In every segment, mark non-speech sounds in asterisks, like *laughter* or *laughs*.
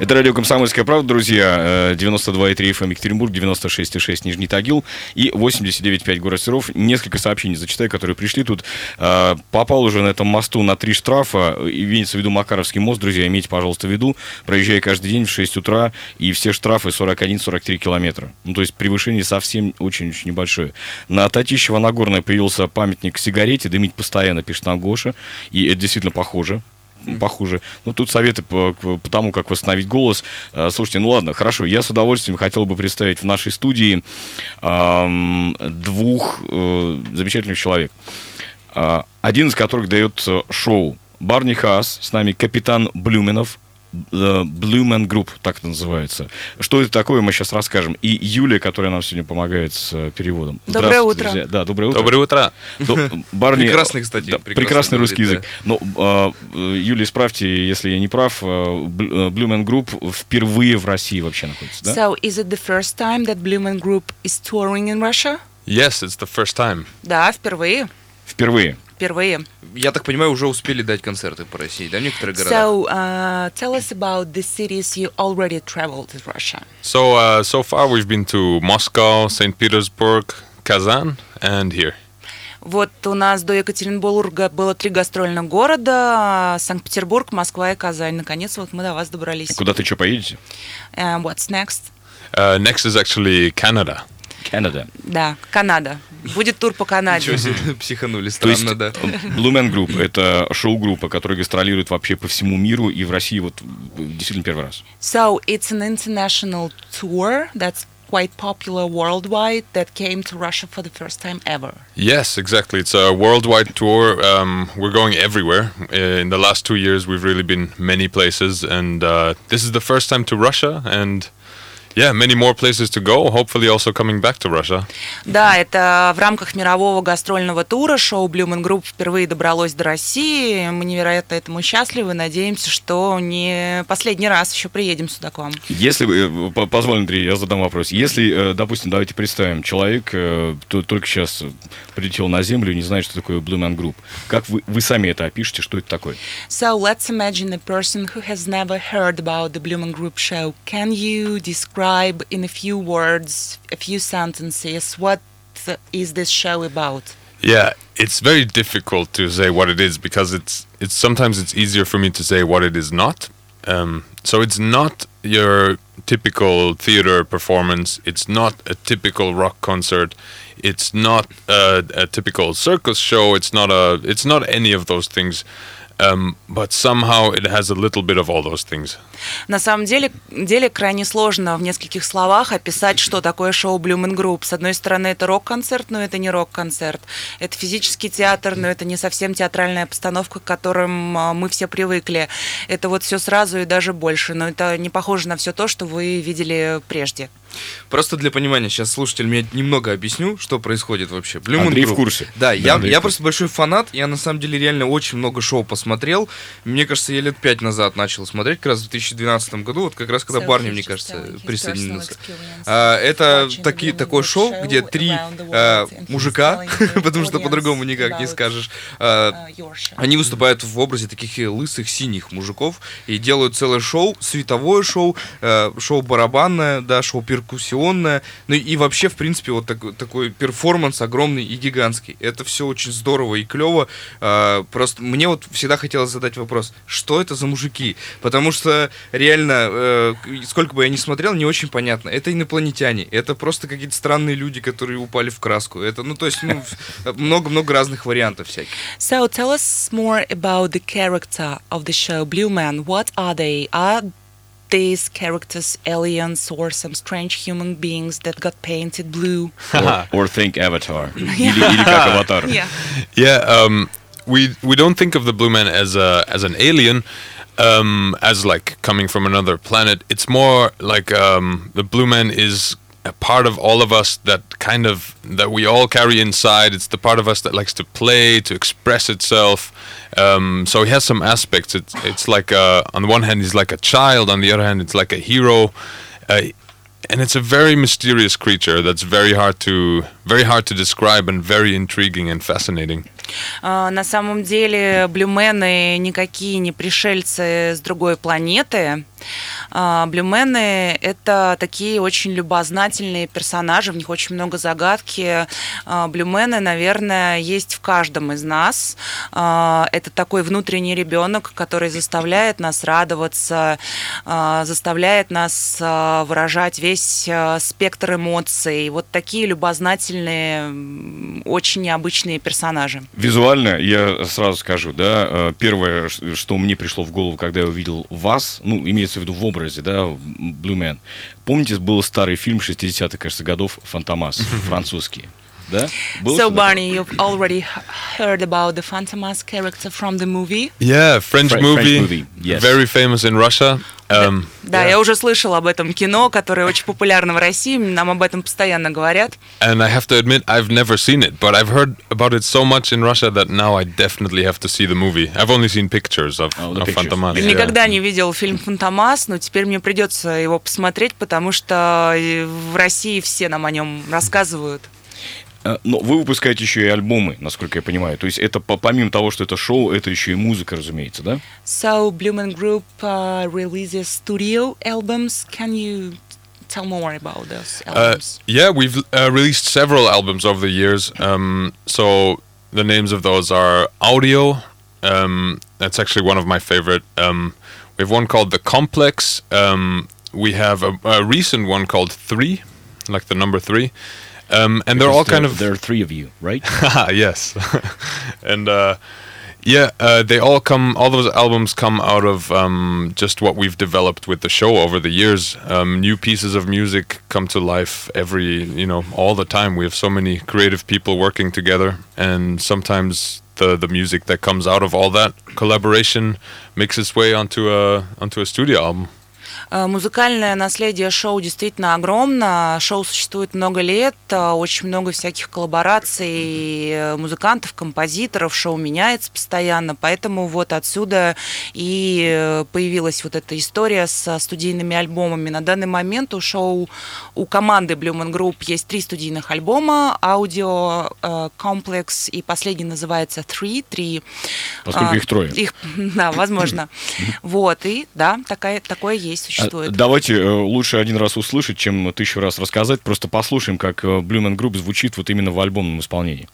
Это радио «Комсомольская правда», друзья. 92,3 FM Екатеринбург, 96,6 Нижний Тагил и 89,5 город Серов. Несколько сообщений зачитаю, которые пришли тут. Э, попал уже на этом мосту на три штрафа. Имеется в виду Макаровский мост, друзья, имейте, пожалуйста, в виду. Проезжая каждый день в 6 утра, и все штрафы 41-43 километра. Ну, то есть превышение совсем очень-очень небольшое. На Татищево Нагорное появился памятник сигарете, дымить постоянно, пишет нам Гоша. И это действительно похоже похуже. Ну, тут советы по, по тому, как восстановить голос. Э, слушайте, ну ладно, хорошо. Я с удовольствием хотел бы представить в нашей студии эм, двух э, замечательных человек. Э, один из которых дает шоу Барни Хас, с нами капитан Блюменов, Blue Man Group, так это называется. Что это такое, мы сейчас расскажем. И Юлия, которая нам сегодня помогает с э, переводом. Доброе утро. Друзья. Да, доброе утро. Доброе утро. Барни... Прекрасный, кстати. Да, прекрасный, прекрасный русский язык. Да. Но, э, Юлия, исправьте, если я не прав, э, Blue Man Group впервые в России вообще находится, да? So, is it the first time that Blue Man Group is touring in Russia? Yes, it's the first time. Да, впервые. Впервые. Впервые. Я так понимаю, уже успели дать концерты по России, да, в некоторых городах? So, uh, tell us about the cities you already traveled in Russia. So, uh, so far we've been to Moscow, St. Petersburg, Kazan and here. Вот у нас до Екатеринбурга было три гастрольных города, Санкт-Петербург, Москва и Казань. Наконец вот мы до вас добрались. Куда ты что поедете? Uh, what's next? Uh, next is actually Canada. Canada. Да, Канада. Будет тур по Канаде. Ничего себе, психанули, странно, То есть, да. Blue Man Group — это шоу-группа, которая гастролирует вообще по всему миру, и в России вот действительно первый раз. So, it's an international tour that's quite popular worldwide that came to Russia for the first time ever. Yes, exactly. It's a worldwide tour. Um, we're going everywhere. In the last two years, we've really been many places, and uh, this is the first time to Russia, and Yeah, many more places to go. Hopefully, also coming back to Russia. Да, это в рамках мирового гастрольного тура шоу Blue Man Group впервые добралось до России. Мы невероятно этому счастливы. Надеемся, что не последний раз еще приедем сюда к вам. Если, э, позволь, Андрей, я задам вопрос. Если, э, допустим, давайте представим, человек э, только сейчас прилетел на Землю и не знает, что такое Blue Man Group. Как вы, вы сами это опишете, что это такое? So, let's imagine a person who has never heard about the Blue Man Group show. Can you describe describe in a few words, a few sentences, what is this show about? Yeah, it's very difficult to say what it is because it's it's sometimes it's easier for me to say what it is not. Um, so it's not your typical theater performance. It's not a typical rock concert. It's not a, a typical circus show. It's not a. It's not any of those things. Um, but somehow it has a little bit of all those things. На самом деле, деле крайне сложно в нескольких словах описать, что такое шоу Блюмен Групп. С одной стороны, это рок-концерт, но это не рок-концерт. Это физический театр, но это не совсем театральная постановка, к которым а, мы все привыкли. Это вот все сразу и даже больше, но это не похоже на все то, что вы видели прежде. Просто для понимания, сейчас слушатель мне немного объясню, что происходит вообще. Blue Андрей Group. в курсе. Да, да я, я просто большой фанат, я на самом деле реально очень много шоу посмотрел. Мне кажется, я лет пять назад начал смотреть, как раз в 2012 году, вот как раз когда so Барни, мне кажется, присоединился. А, это таки, такое шоу, где три а, мужика, *laughs* потому что по-другому никак не скажешь, а, uh, они выступают в образе таких лысых синих мужиков и делают целое шоу, световое шоу, а, шоу барабанное, да, шоу пир перкуссионная, ну и вообще, в принципе, вот так, такой перформанс огромный и гигантский. Это все очень здорово и клево. А, просто мне вот всегда хотелось задать вопрос, что это за мужики? Потому что реально, э, сколько бы я ни смотрел, не очень понятно. Это инопланетяне, это просто какие-то странные люди, которые упали в краску. Это, ну, то есть, ну, много-много разных вариантов всяких. So tell us more about the character of the show Blue Man. What are they? Are these characters aliens or some strange human beings that got painted blue. or, *laughs* or think Avatar. *laughs* yeah. *laughs* yeah. Yeah. Um, we we don't think of the blue man as a as an alien. Um, as like coming from another planet, it's more like um, the blue man is a part of all of us that kind of that we all carry inside. It's the part of us that likes to play, to express itself. Um, so he has some aspects. It's it's like uh, on the one hand he's like a child, on the other hand it's like a hero, uh, and it's a very mysterious creature that's very hard to very hard to describe and very intriguing and fascinating. Uh, на самом деле, блюмены никакие не пришельцы с другой планеты. А, блюмены — это такие очень любознательные персонажи, в них очень много загадки. А, блюмены, наверное, есть в каждом из нас. А, это такой внутренний ребенок, который заставляет нас радоваться, заставляет нас выражать весь спектр эмоций. Вот такие любознательные, очень необычные персонажи. Визуально, я сразу скажу, да, первое, что мне пришло в голову, когда я увидел вас, ну, имеется в виду в образе, да, Blue Man. Помните, был старый фильм 60-х, кажется, годов «Фантомас», *laughs* французский. Да? Был so, Barney, you've already heard about the Fantomas character from the movie? Yeah, French, Fr- movie, French movie yes. very famous in Russia. Um, да, yeah. я уже слышал об этом кино, которое очень популярно в России, нам об этом постоянно говорят. And I have to admit, I've never seen it, but I've heard about it so much in Russia that now I definitely have to see the movie. I've only seen pictures of, oh, of Fantomas. Yeah. Никогда не видел фильм Фантомас, но теперь мне придется его посмотреть, потому что в России все нам о нем рассказывают. Э, но вы выпускаете еще и альбомы, насколько я понимаю. То есть это помимо того, что это шоу, это еще и музыка, разумеется, да? So Blumen Group uh, releases studio albums. Can you tell more about those uh, albums? Uh, yeah, we've uh, released several albums over the years. Um, so the names of those are Audio. Um, that's actually one of my favorite. Um, we have one called The Complex. Um, we have a, a recent one called Three, like the number three. Um, and they're all kind of there are three of you, right? *laughs* yes, *laughs* and uh, yeah, uh, they all come. All those albums come out of um, just what we've developed with the show over the years. Um, new pieces of music come to life every, you know, all the time. We have so many creative people working together, and sometimes the the music that comes out of all that collaboration makes its way onto a onto a studio album. Э, музыкальное наследие шоу действительно огромно. Шоу существует много лет, э, очень много всяких коллабораций э, музыкантов, композиторов. Шоу меняется постоянно, поэтому вот отсюда и появилась вот эта история со студийными альбомами. На данный момент у шоу, у команды Blue Group есть три студийных альбома, аудио, комплекс и последний называется Three, три. Поскольку а, их трое. Их, *laughs* да, возможно. *clears throat* Вот, и да, такая, такое есть существует. Давайте э, лучше один раз услышать, чем тысячу раз рассказать. Просто послушаем, как э, Blue Man Group звучит вот именно в альбомном исполнении.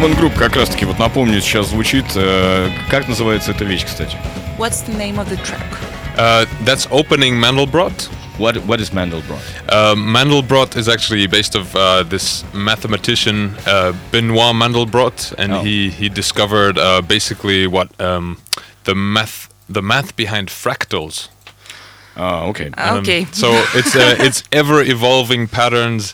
Human Group как раз-таки, вот напомню, сейчас звучит. Э, как называется эта вещь, кстати? What's the name of the track? Uh, that's opening Mandelbrot. What what is Mandelbrot? Uh, Mandelbrot is actually based of uh, this mathematician uh, Benoit Mandelbrot, and oh. he he discovered uh, basically what um, the math the math behind fractals. Oh, okay. Um, okay. So *laughs* it's uh, it's ever evolving patterns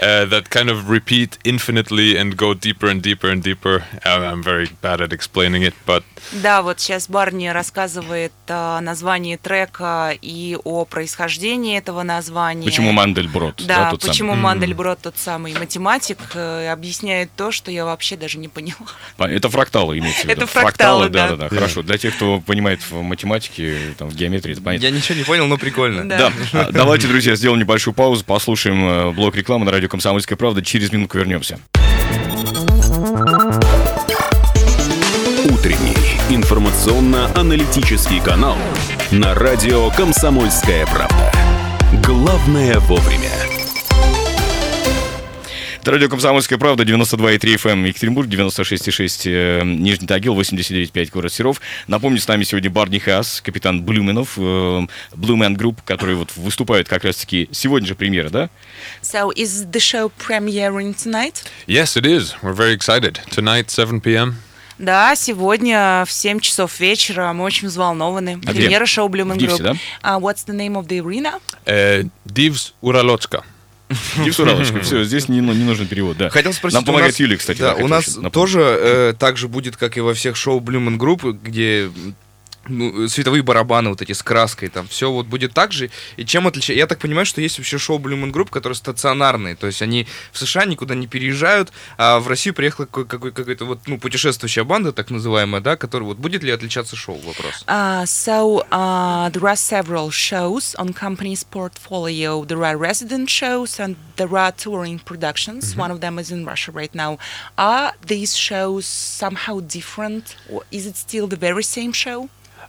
uh, that kind of repeat infinitely and go deeper and deeper and deeper. I'm very bad at explaining it, but Да, вот сейчас Барни рассказывает о названии трека и о происхождении этого названия. Почему Мандельброд? Да, да тот почему самый. Мандельброд тот самый математик э, объясняет то, что я вообще даже не поняла. Это фракталы имеется в виду. Это фракталы, да. Да, да, да. Хорошо. Для тех, кто понимает в математике, там, в геометрии, это понятно. Я ничего не понял, но прикольно. Да. да. А, давайте, друзья, сделаем небольшую паузу, послушаем э, блок рекламы на радио «Комсомольская правда». Через минутку вернемся. Информационно-аналитический канал на радио «Комсомольская правда». Главное вовремя. Это радио «Комсомольская правда», 92,3 FM Екатеринбург, 96,6 э, Нижний Тагил, 89,5 город Серов. Напомню, с нами сегодня Барни Хас, капитан Блюменов, э, Blue Man Group, который вот выступает как раз-таки сегодня же премьера, да? So, is the show premiering tonight? Yes, it is. We're very excited. Tonight, 7 p.m. Да, сегодня в 7 часов вечера мы очень взволнованы. А где? Премьера шоу Дивсе, Group. да? Uh, what's the name of the arena? Uh, Divs Uralotska. Див Уралочка. Все, здесь не, ну, не нужен перевод, да. Хотел спросить, Нам помогает нас- Юлия, кстати. Да, у нас еще тоже э, так же будет, как и во всех шоу Man Group, где ну, световые барабаны вот эти с краской, там все вот будет так же. И чем отличается? Я так понимаю, что есть вообще шоу Man Group, которые стационарные, то есть они в США никуда не переезжают, а в Россию приехала какой- какая-то вот ну путешествующая банда, так называемая, да, которая вот будет ли отличаться шоу? Вопрос. Uh, so uh, there are several shows on company's portfolio. There are resident shows and there are touring productions. One of them is in Russia right now. Are these shows somehow different, or is it still the very same show?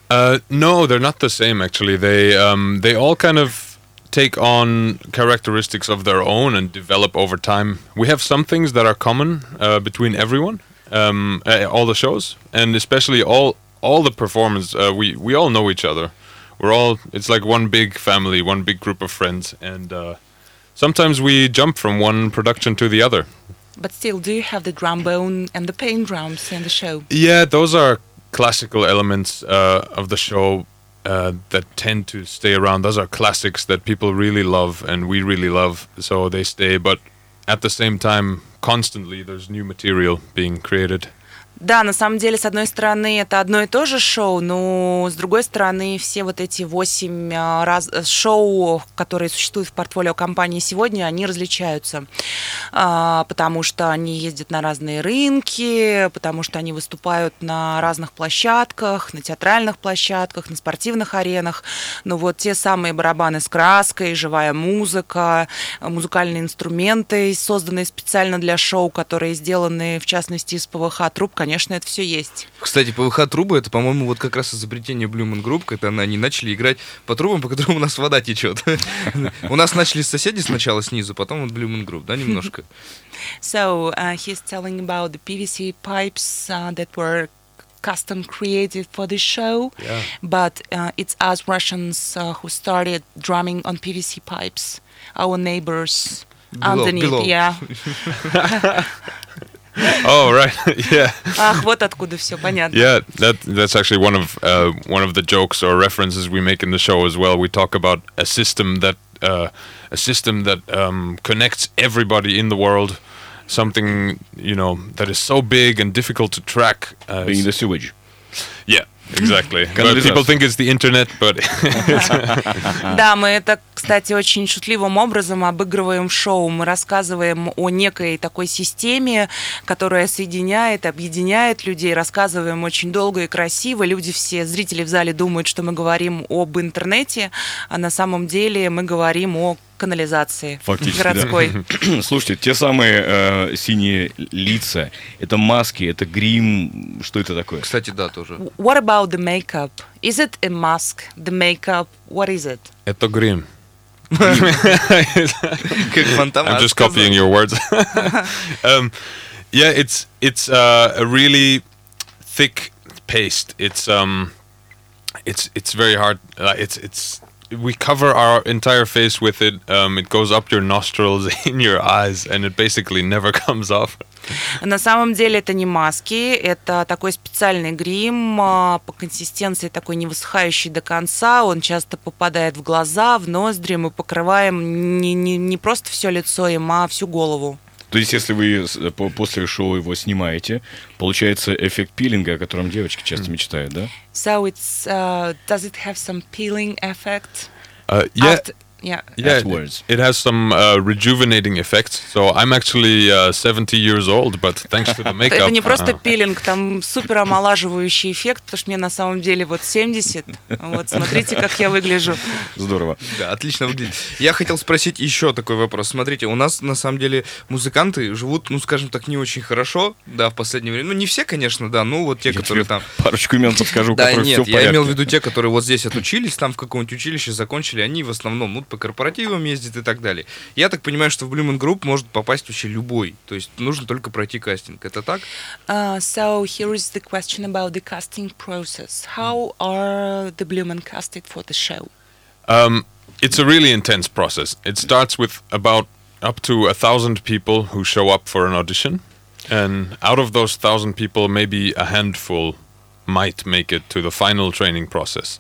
Uh, no, they're not the same. Actually, they um, they all kind of take on characteristics of their own and develop over time. We have some things that are common uh, between everyone, um, uh, all the shows, and especially all all the performers. Uh, we we all know each other. We're all. It's like one big family, one big group of friends, and uh, sometimes we jump from one production to the other. But still, do you have the drum bone and the pain drums in the show? Yeah, those are classical elements uh, of the show uh, that tend to stay around. Those are classics that people really love and we really love, so they stay. But at the same time, constantly there's new material being created. Да, на самом деле, с одной стороны, это одно и то же шоу, но с другой стороны, все вот эти восемь а, раз, шоу, которые существуют в портфолио компании сегодня, они различаются, А, потому что они ездят на разные рынки, потому что они выступают на разных площадках, на театральных площадках, на спортивных аренах. Но вот те самые барабаны с краской, живая музыка, музыкальные инструменты, созданные специально для шоу, которые сделаны, в частности, из ПВХ труб, конечно, это все есть. Кстати, ПВХ-трубы, это, по-моему, вот как раз изобретение Man Group, когда они начали играть по трубам, по которым у нас вода течет. У нас начали соседи сначала снизу, потом вот Man Group, да, немножко. So uh, he's telling about the PVC pipes uh, that were custom created for the show, Yeah. but uh, it's us Russians uh, who started drumming on PVC pipes. Our neighbors Below- underneath, below. yeah. *laughs* oh right, *laughs* yeah, Ах, вот откуда все понятно. yeah. That that's actually one of uh, one of the jokes or references we make in the show as well. We talk about a system that uh, a system that um, connects everybody in the world. Something you know that is so big and difficult to track. Uh, Being the sewage. Yeah, exactly. but people think it's the internet, but *laughs* Да, мы это, кстати, очень шутливым образом обыгрываем шоу. Мы рассказываем о некой такой системе, которая соединяет, объединяет людей. Рассказываем очень долго и красиво. Люди все, зрители в зале думают, что мы говорим об интернете, а на самом деле мы говорим о канализации Фактически, да. городской. Слушайте, те самые э, синие лица, это маски, это грим, что это такое? Кстати, да, тоже. What about the makeup? Is it a mask? The makeup? What is it? это грим. Как фонтан. I'm just copying your words. um, yeah, it's it's uh, a really thick paste. It's um, it's it's very hard. Uh, it's it's we cover our entire face with it. Um, it goes up your nostrils, *laughs* in your eyes, and it basically never *laughs* comes off. На самом деле это не маски, это такой специальный грим а, по консистенции такой не высыхающий до конца. Он часто попадает в глаза, в ноздри. Мы покрываем не, не, не просто все лицо им, а всю голову. То есть, если вы по- после шоу его снимаете, получается эффект пилинга, о котором девочки часто мечтают, да? So it's uh, does it have some peeling effect? Uh, yeah. After- yeah. Yeah, Afterwards. it has some uh, rejuvenating effects. So I'm actually uh, 70 years old, but thanks to the *laughs* makeup. Это не просто uh, пилинг, там супер омолаживающий эффект, потому что мне на самом деле вот 70. Вот смотрите, как я выгляжу. Здорово. Да, отлично выглядит. Я хотел спросить еще такой вопрос. Смотрите, у нас на самом деле музыканты живут, ну, скажем так, не очень хорошо, да, в последнее время. Ну, не все, конечно, да, ну, вот те, Я которые тебе там... Парочку имен подскажу, Да, нет, я имел в виду те, которые вот здесь отучились, там в каком-нибудь училище закончили, они в основном, ну, по корпоративам ездит и так далее. Я так понимаю, что в Blue Man Group может попасть вообще любой. То есть нужно только пройти кастинг. Это так? Uh, so here is the question about the casting process. How are the Blue Man casted for the show? Um, it's a really intense process. It starts with about up to a thousand people who show up for an audition, and out of those thousand people, maybe a handful might make it to the final training process,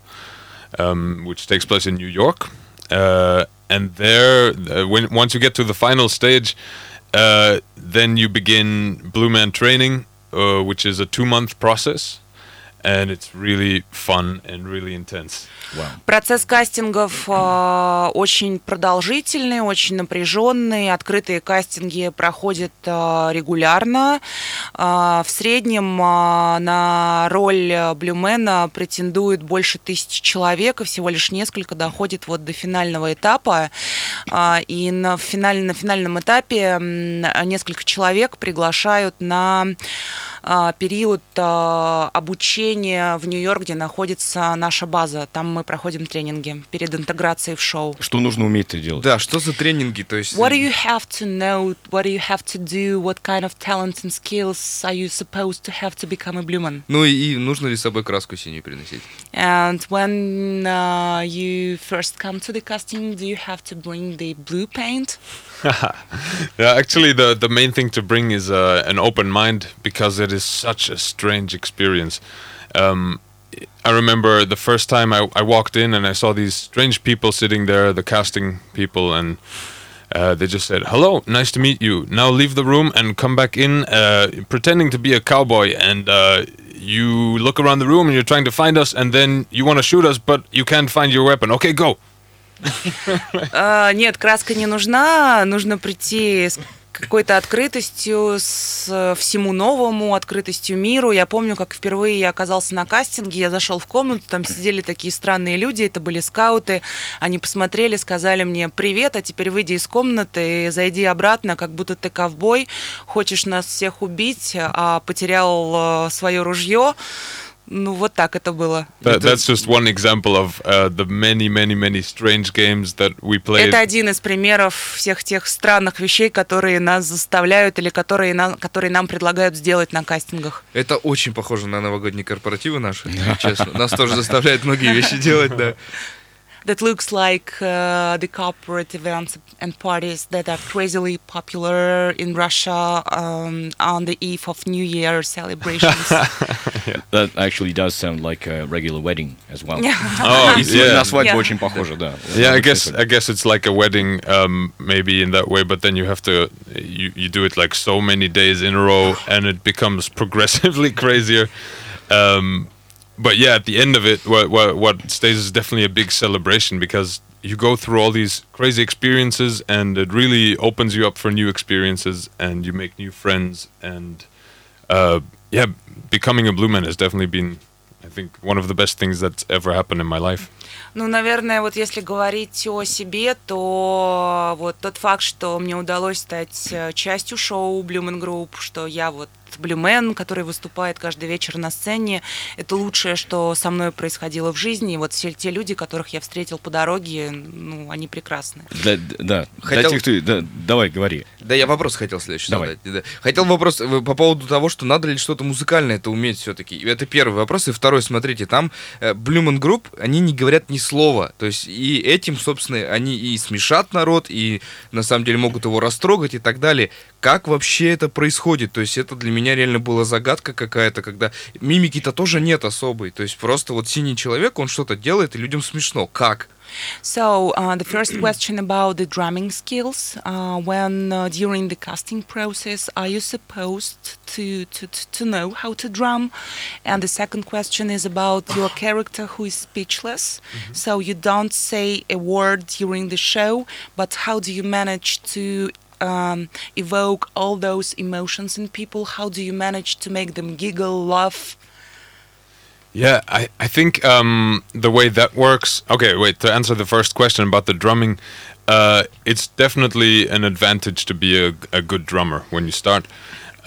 um, which takes place in New York. Uh, and there, uh, when once you get to the final stage, uh, then you begin Blue Man training, uh, which is a two-month process, and it's really fun and really intense. Процесс кастингов э, очень продолжительный, очень напряженный. Открытые кастинги проходят э, регулярно. Э, в среднем э, на роль Блюмена претендует больше тысячи человек, и всего лишь несколько доходит вот до финального этапа. Э, и на, финаль, на финальном этапе э, несколько человек приглашают на период э, обучения в Нью-Йорк, где находится наша база. Там мы проходим тренинги перед интеграцией в шоу. Что нужно уметь делать? Да, что за тренинги? То есть... What do you have to know? What do you have to do? What kind of talents and skills are you supposed to have to become a blue man? Ну и нужно ли с собой краску синюю приносить? And when uh, you first come to the casting, do you have to bring the blue paint? yeah, actually, the the main thing to bring is uh, an open mind because it is such a strange experience. Um, I remember the first time I, I walked in and I saw these strange people sitting there, the casting people, and uh, they just said, "Hello, nice to meet you. Now leave the room and come back in, uh, pretending to be a cowboy, and uh, you look around the room and you're trying to find us, and then you want to shoot us, but you can't find your weapon. Okay, go." *laughs* А, Нет, краска не нужна. Нужно прийти с какой-то открытостью, с всему новому, открытостью миру. Я помню, как впервые я оказался на кастинге, я зашел в комнату, там сидели такие странные люди, это были скауты. Они посмотрели, сказали мне «Привет, а теперь выйди из комнаты и зайди обратно, как будто ты ковбой, хочешь нас всех убить, а потерял э, свое ружье». Ну, вот так это было. That, that's just one example of uh, the many, many, many strange games that we played. Это один из примеров всех тех странных вещей, которые нас заставляют или которые, на, которые нам предлагают сделать на кастингах. Это очень похоже на новогодние корпоративы наши, честно. Нас тоже заставляют многие вещи делать, да. That looks like uh, the corporate events and parties that are crazily popular in Russia um, on the eve of New Year celebrations. *laughs* That actually does sound like a regular wedding as well. *laughs* Oh, Действительно, yeah. на свадьбу Yeah. очень похоже, да. Yeah, I Очень guess сильно. I guess it's like a wedding, um, maybe in that way. But then you have to you, you do it like so many days in a row, and it becomes progressively *laughs* crazier. Um, but yeah, at the end of it, what, what what stays is definitely a big celebration because you go through all these crazy experiences, and it really opens you up for new experiences, and you make new friends, and uh, yeah, becoming a blue man has definitely been, I think, one of the best things that's ever happened in my life. Ну, наверное, вот если говорить о себе, то вот тот факт, что мне удалось стать э, частью шоу Blue Group, что я вот Блюмен, который выступает каждый вечер на сцене, это лучшее, что со мной происходило в жизни. И вот все те люди, которых я встретил по дороге, ну, они прекрасны. Для- да, Хотел- для тех, кто... да, давай, говори. Да, я вопрос хотел следующий Давай. задать. Да. Хотел вопрос э, по поводу того, что надо ли что-то музыкальное это уметь все-таки. Это первый вопрос. И второй, смотрите, там э, Blue Man Group, они не говорят ни слова. То есть и этим, собственно, они и смешат народ, и на самом деле могут его растрогать и так далее. Как вообще это происходит? То есть это для меня реально была загадка какая-то, когда мимики-то тоже нет особой. То есть просто вот синий человек, он что-то делает, и людям смешно. Как? So uh, the first question about the drumming skills. Uh, when uh, during the casting process, are you supposed to, to to know how to drum? And the second question is about your character who is speechless. So you don't say a word during the show, but how do you manage to um, evoke all those emotions in people? How do you manage to make them giggle, laugh? Yeah, I, I think um, the way that works. Okay, wait, to answer the first question about the drumming, uh, it's definitely an advantage to be a, a good drummer when you start.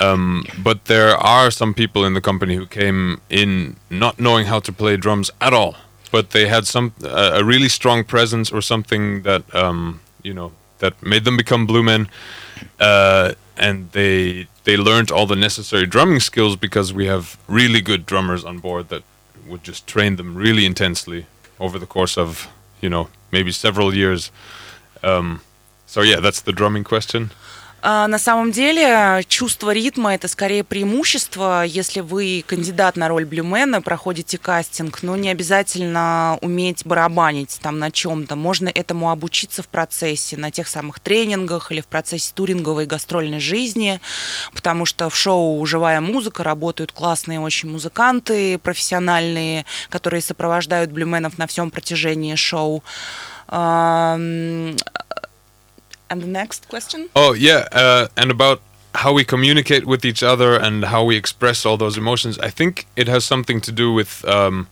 Um, but there are some people in the company who came in not knowing how to play drums at all. but they had some uh, a really strong presence or something that um, you know that made them become blue men, uh, and they they learned all the necessary drumming skills because we have really good drummers on board that would just train them really intensely over the course of you know maybe several years. Um, so yeah, that's the drumming question. А, на самом деле чувство ритма – это скорее преимущество, если вы кандидат на роль блюмена, проходите кастинг, но не обязательно уметь барабанить там на чем-то. Можно этому обучиться в процессе, на тех самых тренингах или в процессе туринговой гастрольной жизни, потому что в шоу «Живая музыка» работают классные очень музыканты, профессиональные, которые сопровождают блюменов на всем протяжении шоу. And the next question? Oh, yeah. Uh, and about how we communicate with each other and how we express all those emotions, I think it has something to do with. Um,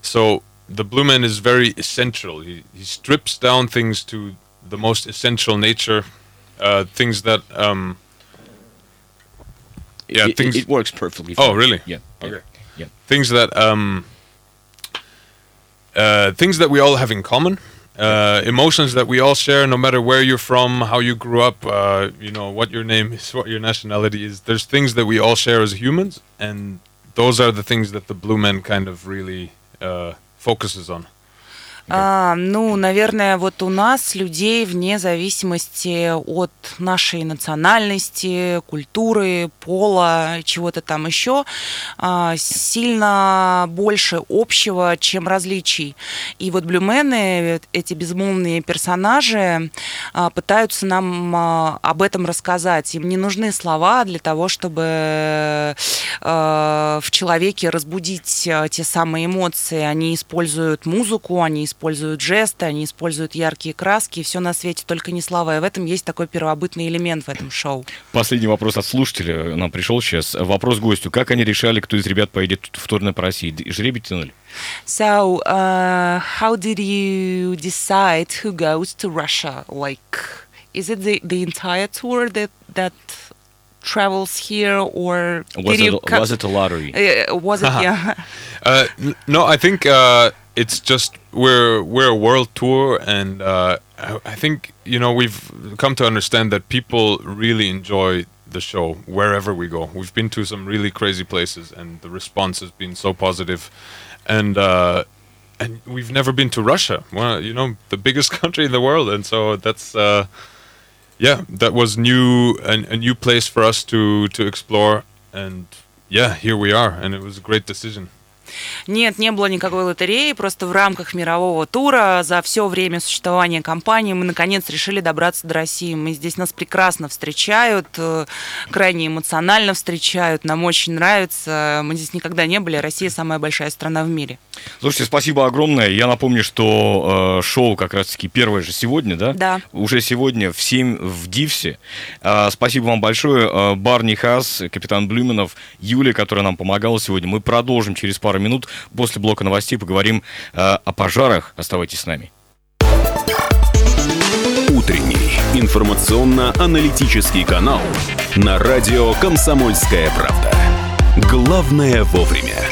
so, the Blue Man is very essential. He, he strips down things to the most essential nature, uh, things that. Um, yeah, it, things. It, it works perfectly. Oh, really? Yeah. Okay. Yeah. Things that um, uh, things that we all have in common uh, emotions that we all share, no matter where you're from, how you grew up, uh, you know, what your name is, *laughs* what your nationality is. There's things that we all share as humans, and those are the things that the Blue Men kind of really uh, focuses on. А, ну, наверное, вот у нас людей вне зависимости от нашей национальности, культуры, пола, чего-то там еще, а, сильно больше общего, чем различий. И вот блюмены, эти безмолвные персонажи, а, пытаются нам а, об этом рассказать. Им не нужны слова для того, чтобы в человеке разбудить те самые эмоции. Они используют музыку, они используют используют жесты, они используют яркие краски, и все на свете, только не слова. И в этом есть такой первобытный элемент в этом шоу. Последний вопрос от слушателя нам пришел сейчас. Вопрос гостю. Как они решали, кто из ребят поедет в турне по России? Жребий тянули? So, uh, how did you decide who goes to Russia? Like, is it the, the entire tour that, that travels here or was, it, was it a lottery? Uh, was it, yeah. *laughs* uh, no, I think uh, it's just we're we're a world tour, and uh, I think you know we've come to understand that people really enjoy the show wherever we go. We've been to some really crazy places, and the response has been so positive, and. Uh, and we've never been to Russia. Well, you know, the biggest *laughs* country in the world, and so that's uh, yeah, that was new a, a new place for us to to explore, and yeah, here we are, and it was a great decision. Нет, не было никакой лотереи, просто в рамках мирового тура за все время существования компании мы наконец решили добраться до России. Мы здесь нас прекрасно встречают, э, крайне эмоционально встречают, нам очень нравится. Мы здесь никогда не были, Россия самая большая страна в мире. Слушайте, спасибо огромное. Я напомню, что э, шоу как раз-таки первое же сегодня, да? Да. Уже сегодня в 7 в Дивсе. Э, спасибо вам большое. Э, Барни Хас, капитан Блюменов, Юлия, которая нам помогала сегодня. Мы продолжим через минут. После блока новостей поговорим э, о пожарах. Оставайтесь с нами. Утренний информационно-аналитический канал на радио «Комсомольская правда». Главное вовремя.